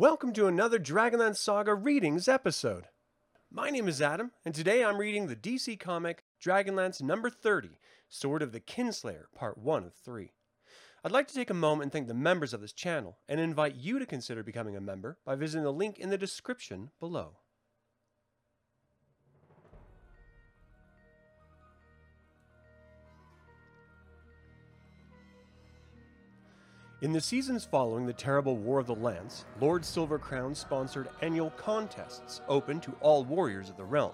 Welcome to another Dragonlance Saga Readings episode. My name is Adam, and today I'm reading the DC comic Dragonlance number 30, Sword of the Kinslayer, part 1 of 3. I'd like to take a moment and thank the members of this channel and invite you to consider becoming a member by visiting the link in the description below. In the seasons following the terrible War of the Lance, Lord Silvercrown sponsored annual contests open to all warriors of the realm.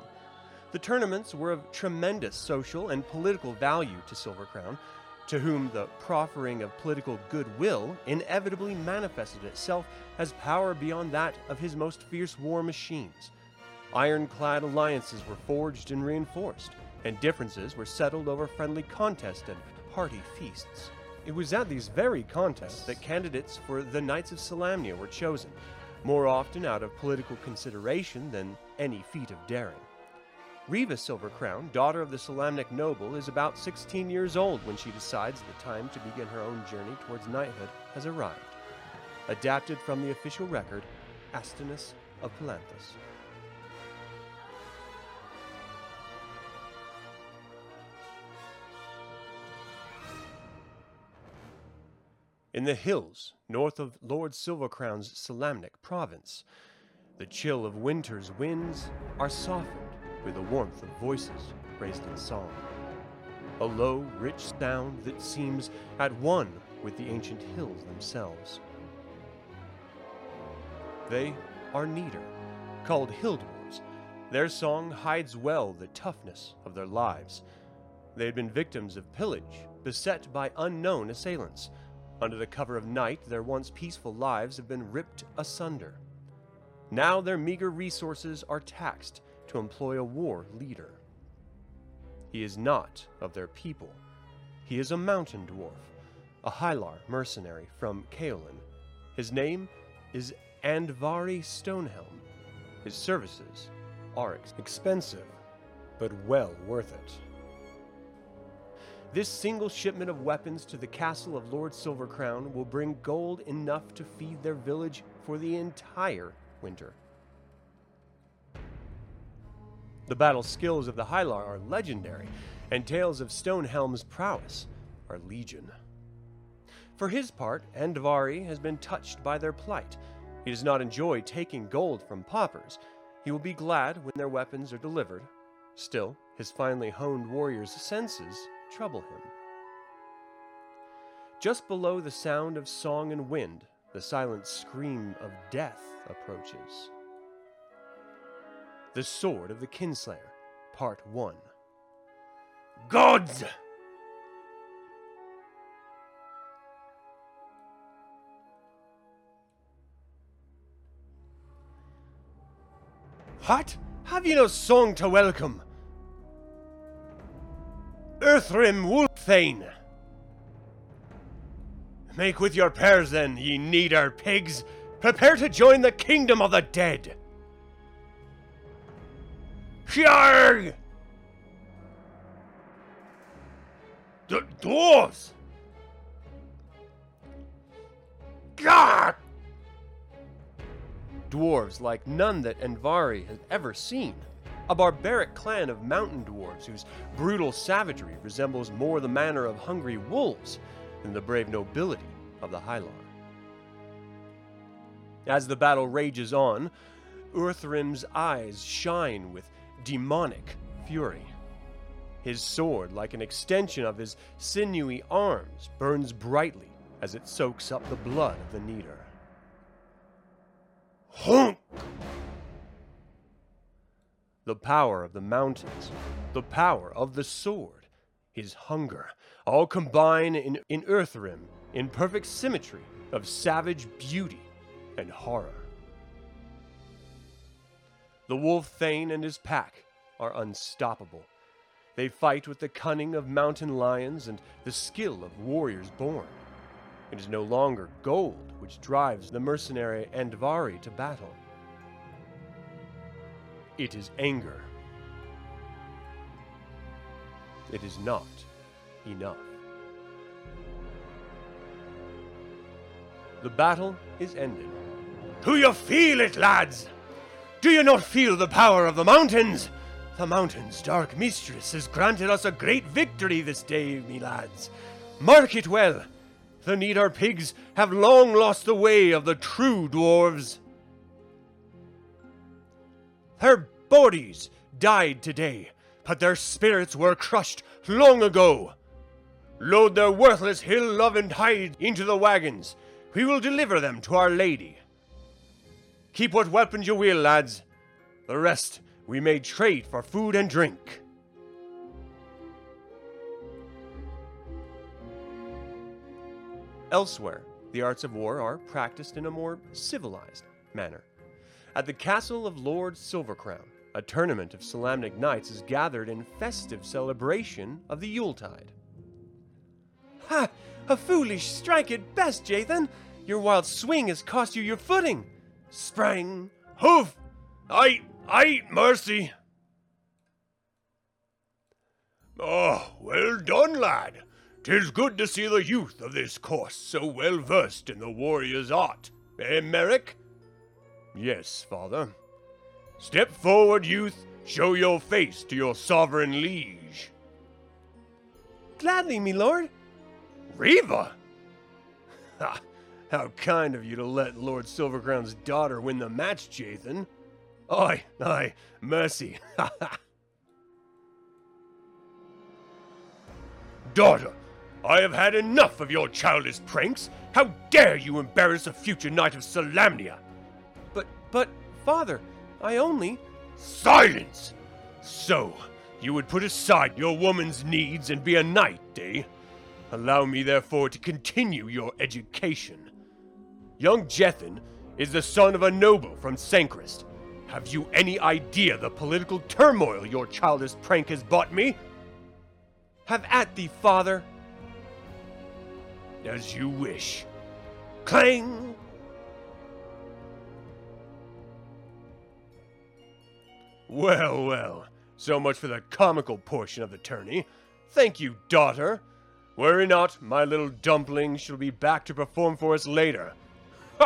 The tournaments were of tremendous social and political value to Silvercrown, to whom the proffering of political goodwill inevitably manifested itself as power beyond that of his most fierce war machines. Ironclad alliances were forged and reinforced, and differences were settled over friendly contest and party feasts. It was at these very contests that candidates for the Knights of Solamnia were chosen, more often out of political consideration than any feat of daring. Riva Silvercrown, daughter of the Solamnic noble, is about 16 years old when she decides the time to begin her own journey towards knighthood has arrived. Adapted from the official record, Astinus of Palanthus. In the hills north of Lord Silvercrown's Solamnic province, the chill of winter's winds are softened with the warmth of voices raised in song. A low, rich sound that seems at one with the ancient hills themselves. They are Neidar, called Hill Dwarves. Their song hides well the toughness of their lives. They had been victims of pillage, beset by unknown assailants. Under the cover of night, their once peaceful lives have been ripped asunder. Now their meager resources are taxed to employ a war leader. He is not of their people. He is a mountain dwarf, a Hylar mercenary from Kayolin. His name is Andvari Stonehelm. His services are ex- expensive, but well worth it. This single shipment of weapons to the castle of Lord Silvercrown will bring gold enough to feed their village for the entire winter. The battle skills of the Hylar are legendary, and tales of Stonehelm's prowess are legion. For his part, Andvari has been touched by their plight. He does not enjoy taking gold from paupers. He will be glad when their weapons are delivered. Still, his finely honed warrior's senses trouble him. Just below the sound of song and wind, the silent scream of death approaches. The Sword of the Kinslayer, Part 1. Gods! What? Have you no song to welcome? Urthrim Wolfthane! Make with your pairs then, ye Neidar pigs! Prepare to join the kingdom of the dead! Sharg! D- dwarves! God! Dwarves like none that Andvari has ever seen. A barbaric clan of mountain dwarves whose brutal savagery resembles more the manner of hungry wolves than the brave nobility of the Hylar. As the battle rages on, Urthrim's eyes shine with demonic fury. His sword, like an extension of his sinewy arms, burns brightly as it soaks up the blood of the Neidar. Honk! The power of the mountains, the power of the sword, his hunger, all combine in, in Urthrim in perfect symmetry of savage beauty and horror. The wolf Thane and his pack are unstoppable. They fight with the cunning of mountain lions and the skill of warriors born. It is no longer gold which drives the mercenary Andvari to battle. It is anger. It is not enough. The battle is ended. Do you feel it, lads? Do you not feel the power of the mountains? The mountain's dark mistress has granted us a great victory this day, me lads. Mark it well. The Neidar pigs have long lost the way of the true dwarves. Their bodies died today, but their spirits were crushed long ago. Load their worthless hill loving hide into the wagons. We will deliver them to Our Lady. Keep what weapons you will, lads. The rest we may trade for food and drink. Elsewhere, the arts of war are practiced in a more civilized manner. At the castle of Lord Silvercrown, a tournament of Solamnic knights is gathered in festive celebration of the Yuletide. Ha! A foolish strike at best, Jathan! Your wild swing has cost you your footing! Sprang! Hoof! I, I, mercy! Oh, well done, lad! Tis good to see the youth of this course so well versed in the warrior's art. Eh, Merrick? Yes, father. Step forward, youth. Show your face to your sovereign liege. Gladly, me lord. Riva? Ha! How kind of you to let Lord Silvercrown's daughter win the match, Jathan. Aye, aye, mercy. Ha ha! daughter, I have had enough of your childish pranks. How dare you embarrass a future knight of Solamnia? But, father, I only. Silence! So, you would put aside your woman's needs and be a knight, eh? Allow me, therefore, to continue your education. Young Jethin is the son of a noble from Sancrist. Have you any idea the political turmoil your childish prank has bought me? Have at thee, father, as you wish. Clang! Well, well, so much for the comical portion of the tourney. Thank you, daughter. Worry not, my little dumpling shall be back to perform for us later.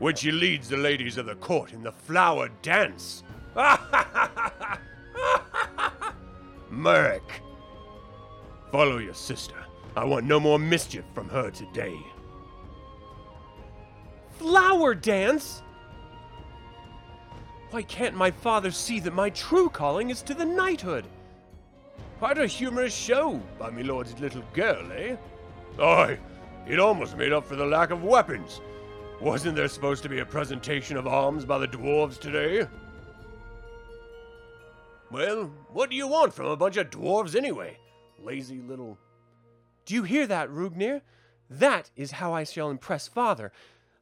when she leads the ladies of the court in the flower dance. Merrick. Follow your sister. I want no more mischief from her today. Flower dance? Why can't my father see that my true calling is to the knighthood? Quite a humorous show by my lord's little girl, eh? Aye, it almost made up for the lack of weapons. Wasn't there supposed to be a presentation of arms by the dwarves today? Well, what do you want from a bunch of dwarves anyway? Lazy little. Do you hear that, Rugnir? That is how I shall impress father.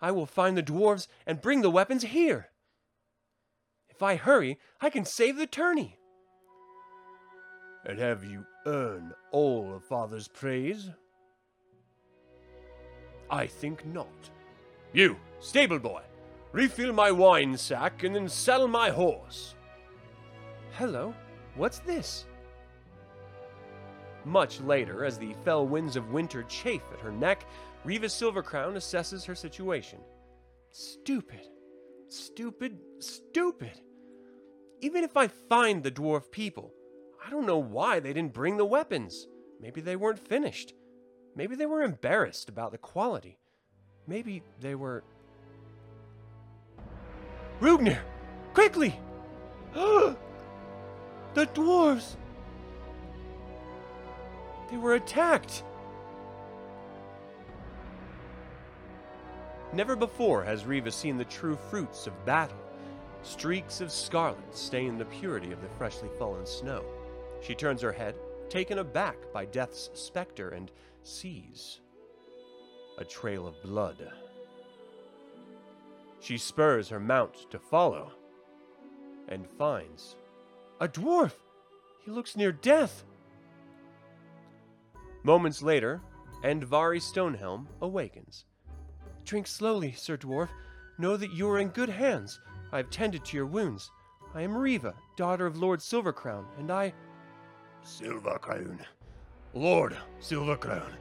I will find the dwarves and bring the weapons here. If I hurry, I can save the tourney. And have you earned all of father's praise? I think not. You, stable boy, refill my wine sack and then saddle my horse. Hello, what's this? Much later, as the fell winds of winter chafe at her neck, Riva Silvercrown assesses her situation. Stupid, stupid, stupid. Even if I find the dwarf people, I don't know why they didn't bring the weapons. Maybe they weren't finished. Maybe they were embarrassed about the quality. Maybe they were. Rugnir! Quickly! The dwarves! They were attacked! Never before has Riva seen the true fruits of battle. Streaks of scarlet stain the purity of the freshly fallen snow. She turns her head, taken aback by death's specter, and sees a trail of blood. She spurs her mount to follow and finds a dwarf! He looks near death. Moments later, Andvari Stonehelm awakens. Drink slowly, Sir Dwarf. Know that you are in good hands. I have tended to your wounds. I am Riva, daughter of Lord Silvercrown, and I. Silvercrown. Lord Silvercrown,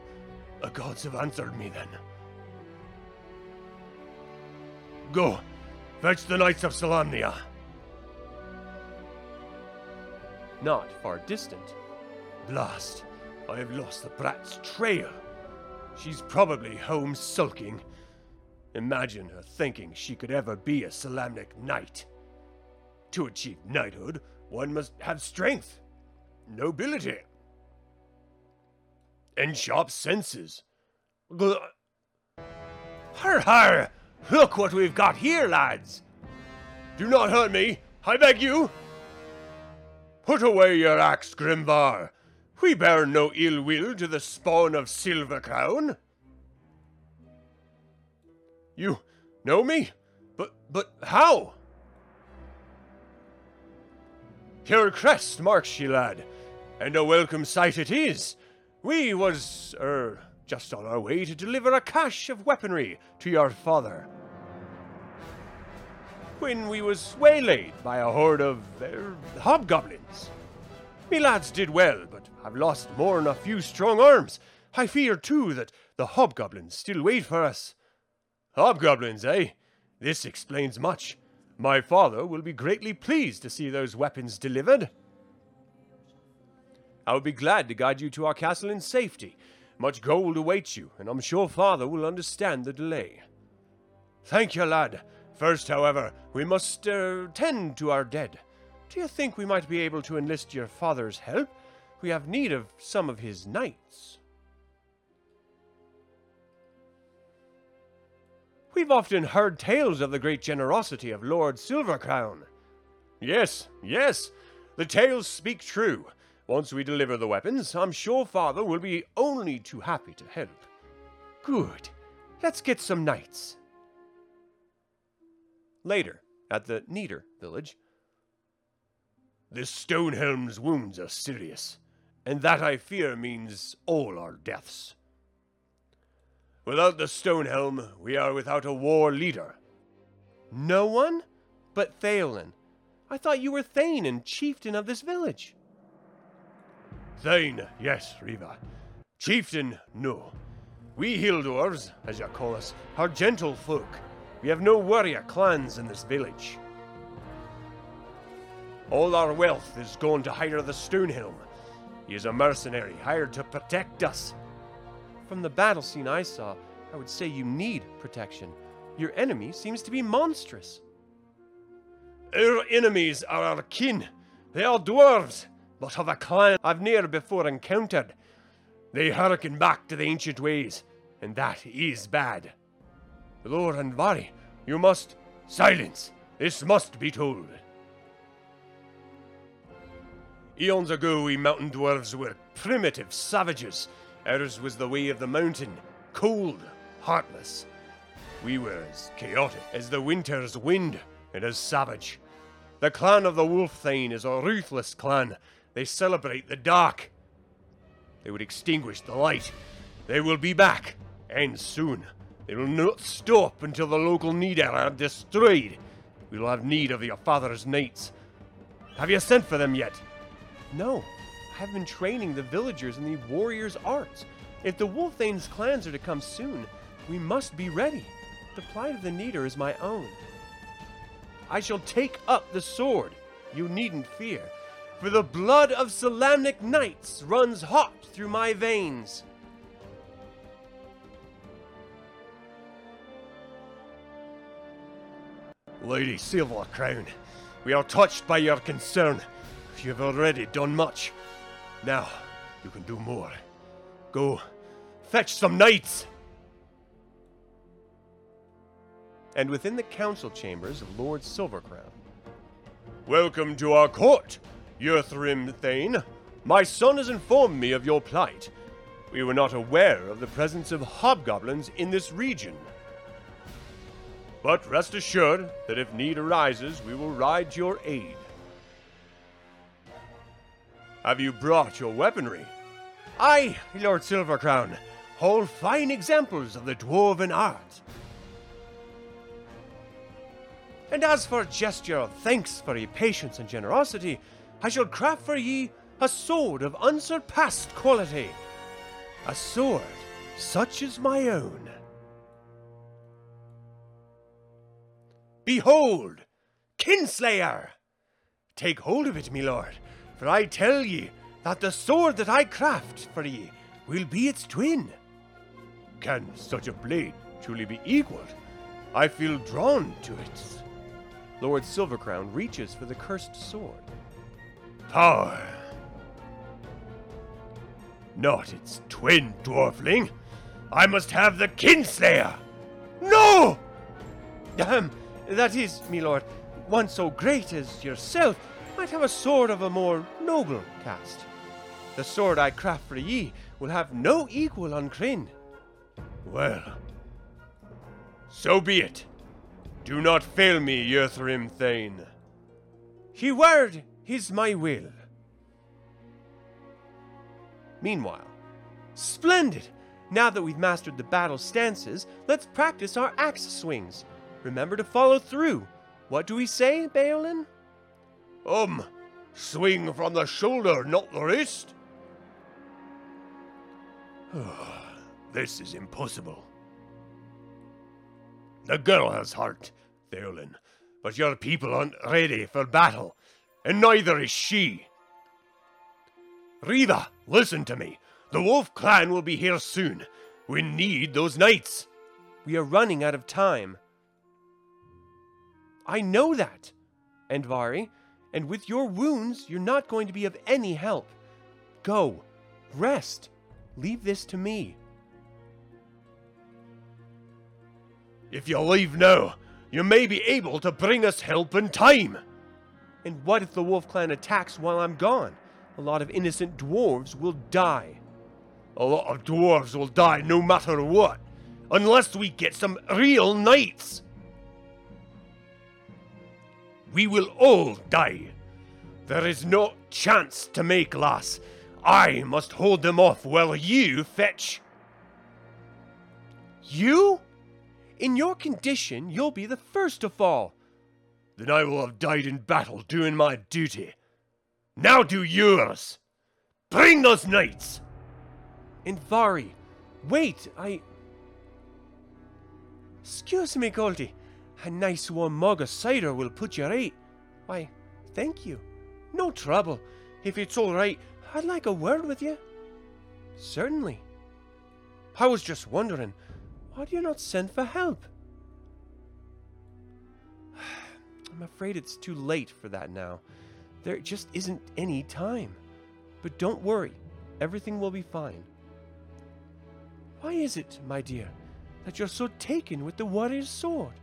the gods have answered me then. Go, fetch the Knights of Solamnia. Not far distant. Blast, I have lost the brat's trail. She's probably home sulking. Imagine her thinking she could ever be a Solamnic knight. To achieve knighthood, one must have strength, nobility, and sharp senses. Har har! Look what we've got here, lads! Do not hurt me, I beg you! Put away your axe, Grimvar. We bear no ill will to the spawn of Silver Crown. You know me? But but how? Your crest marks ye, lad, and a welcome sight it is. We was, er, just on our way to deliver a cache of weaponry to your father. When we was waylaid by a horde of er, hobgoblins. Me lads did well, but have lost more than a few strong arms. I fear, too, that the hobgoblins still wait for us. Hobgoblins, eh? This explains much. My father will be greatly pleased to see those weapons delivered. I will be glad to guide you to our castle in safety. Much gold awaits you, and I'm sure father will understand the delay. Thank you, lad. First, however, we must uh, tend to our dead. Do you think we might be able to enlist your father's help? We have need of some of his knights. We've often heard tales of the great generosity of Lord Silvercrown. Yes, yes, the tales speak true. Once we deliver the weapons, I'm sure father will be only too happy to help. Good. Let's get some knights. Later, at the Neidar village, this Stonehelm's wounds are serious, and that I fear means all our deaths. Without the Stonehelm, we are without a war leader. No one? But Theolen. I thought you were Thane and chieftain of this village. Thane, yes, Riva. Chieftain, no. We Hildors, as you call us, are gentle folk. We have no warrior clans in this village. All our wealth is gone to hire the Stonehelm. He is a mercenary hired to protect us. From the battle scene I saw, I would say you need protection. Your enemy seems to be monstrous. Our enemies are our kin. They are dwarves, but of a clan I've ne'er before encountered. They hearken back to the ancient ways, and that is bad. Lord Andvari, you must silence. This must be told. Eons ago, we mountain dwarves were primitive savages. Ours was the way of the mountain, cold, heartless. We were as chaotic as the winter's wind and as savage. The clan of the Wolfthane is a ruthless clan. They celebrate the dark. They would extinguish the light. They will be back, and soon. They will not stop until the local Neidar are destroyed. We will have need of your father's knights. Have you sent for them yet? No, I have been training the villagers in the warrior's arts. If the Wolfthane's clans are to come soon, we must be ready. The plight of the Neidar is my own. I shall take up the sword, you needn't fear, for the blood of Solamnic knights runs hot through my veins. Lady Silver Crown, we are touched by your concern. You have already done much. Now, you can do more. Go, fetch some knights! And within the council chambers of Lord Silvercrown. Welcome to our court, Yurthrim Thane. My son has informed me of your plight. We were not aware of the presence of hobgoblins in this region. But rest assured that if need arises, we will ride to your aid. Have you brought your weaponry? Aye, Lord Silvercrown. All fine examples of the dwarven art. And as for a gesture of thanks for ye patience and generosity, I shall craft for ye a sword of unsurpassed quality, a sword such as my own. Behold, Kinslayer! Take hold of it, me lord, for I tell ye that the sword that I craft for ye will be its twin. Can such a blade truly be equaled? I feel drawn to it. Lord Silvercrown reaches for the cursed sword. Power. Not its twin, dwarfling. I must have the Kinslayer. No! Um, that is, me lord, one so great as yourself might have a sword of a more noble cast. The sword I craft for ye will have no equal on Krynn. Well, so be it. Do not fail me, Yerthrim Thane. He word is my will. Meanwhile, splendid! Now that we've mastered the battle stances, let's practice our axe swings. Remember to follow through. What do we say, Beolin? Um, swing from the shoulder, not the wrist. this is impossible. The girl has heart, Theolin, but your people aren't ready for battle, and neither is she. Riva, listen to me. The Wolf Clan will be here soon. We need those knights. We are running out of time. I know that, Andvari, and with your wounds, you're not going to be of any help. Go, rest. Leave this to me. If you leave now, you may be able to bring us help in time. And what if the Wolf Clan attacks while I'm gone? A lot of innocent dwarves will die. A lot of dwarves will die no matter what, unless we get some real knights. We will all die. There is no chance to make, lass. I must hold them off while you fetch. You? In your condition, you'll be the first to fall. Then I will have died in battle doing my duty. Now do yours. Bring those knights. Andvari, wait, I. Excuse me, Goldie. A nice warm mug of cider will put you right. Why, thank you. No trouble. If it's all right, I'd like a word with you. Certainly. I was just wondering, why do you not send for help? I'm afraid it's too late for that now. There just isn't any time. But don't worry, everything will be fine. Why is it, my dear, that you're so taken with the warrior's sword?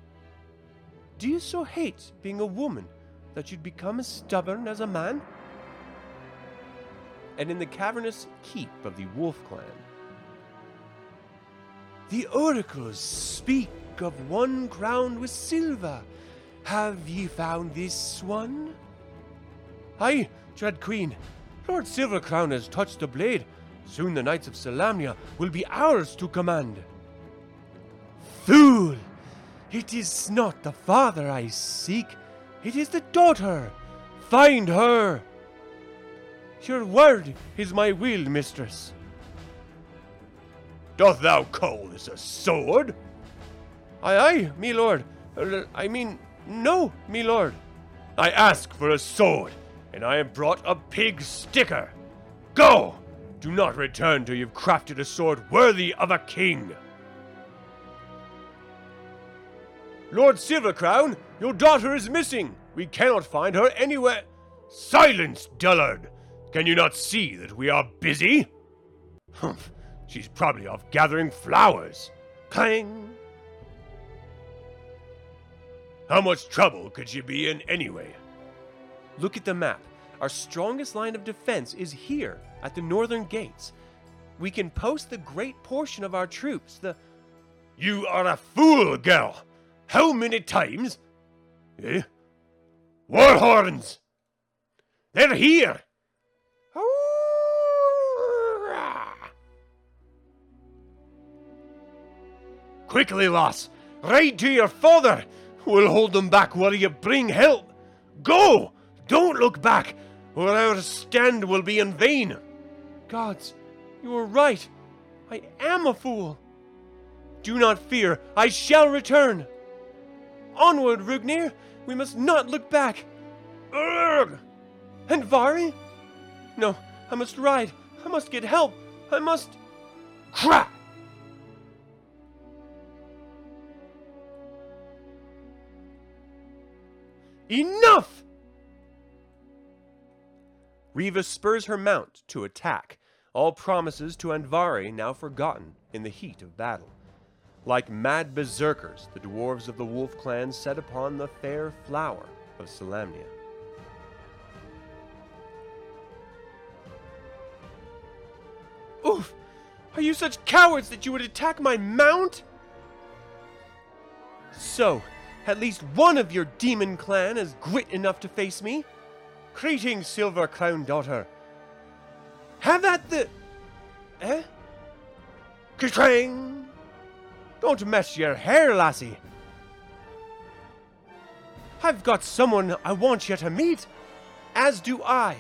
Do you so hate being a woman that you'd become as stubborn as a man? And in the cavernous keep of the Wolf Clan, the oracles speak of one crowned with silver. Have ye found this one? Aye, Dread Queen. Lord Silvercrown has touched the blade. Soon the Knights of Solamnia will be ours to command. Fool! It is not the father I seek, it is the daughter. Find her! Your word is my will, mistress. Doth thou call this a sword? Aye, aye, me lord. Uh, I mean, no, me lord. I ask for a sword, and I have brought a pig sticker. Go! Do not return till you've crafted a sword worthy of a king. Lord Silvercrown, your daughter is missing. We cannot find her anywhere. Silence, dullard! Can you not see that we are busy? Humph. She's probably off gathering flowers. Clang! How much trouble could she be in anyway? Look at the map. Our strongest line of defense is here, at the northern gates. We can post the great portion of our troops, the. You are a fool, girl! How many times? Eh? War horns! They're here! Quickly, lass! Ride to your father! We'll hold them back while you bring help! Go! Don't look back! or our stand will be in vain. Gods, you are right. I am a fool. Do not fear, I shall return. Onward, Rugnir, we must not look back. Urgh! Andvari? No, I must ride. I must get help. I must. Crack! Enough! Riva spurs her mount to attack, all promises to Andvari now forgotten in the heat of battle. Like mad berserkers, the dwarves of the Wolf Clan set upon the fair flower of Solamnia. Oof! Are you such cowards that you would attack my mount? So, at least one of your demon clan has grit enough to face me. Greetings, Silver Crown daughter. Have at the. Eh? Ka-twang! Don't mess your hair, lassie. I've got someone I want you to meet, as do I.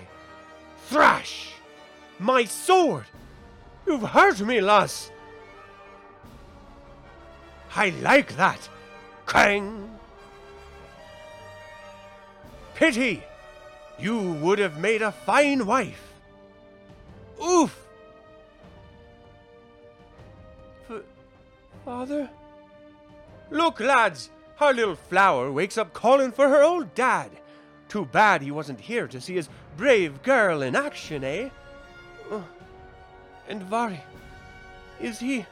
Thrash! My sword! You've hurt me, lass! I like that! Krang! Pity! You would have made a fine wife! Oof! Father? Look, lads! Our little flower wakes up calling for her old dad. Too bad he wasn't here to see his brave girl in action, eh? Oh. Andvari, is he?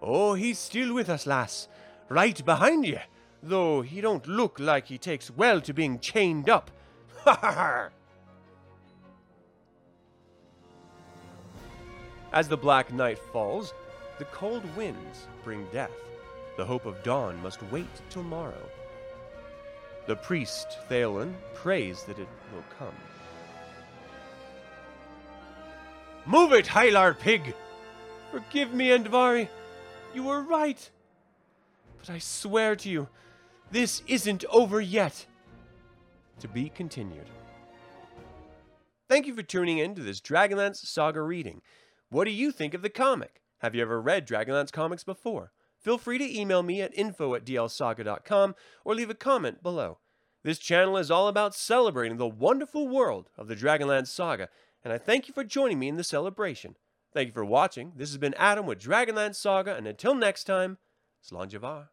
Oh, he's still with us, lass. Right behind you. Though he don't look like he takes well to being chained up. Ha ha ha! As the black night falls, the cold winds bring death. The hope of dawn must wait till morrow. The priest, Thalen, prays that it will come. Move it, Hylar pig! Forgive me, Andvari. You were right. But I swear to you, this isn't over yet. To be continued. Thank you for tuning in to this Dragonlance Saga reading. What do you think of the comic? Have you ever read Dragonlance comics before? Feel free to email me at info at dlsaga.com or leave a comment below. This channel is all about celebrating the wonderful world of the Dragonlance Saga, and I thank you for joining me in the celebration. Thank you for watching. This has been Adam with Dragonlance Saga, and until next time, Slanjavar.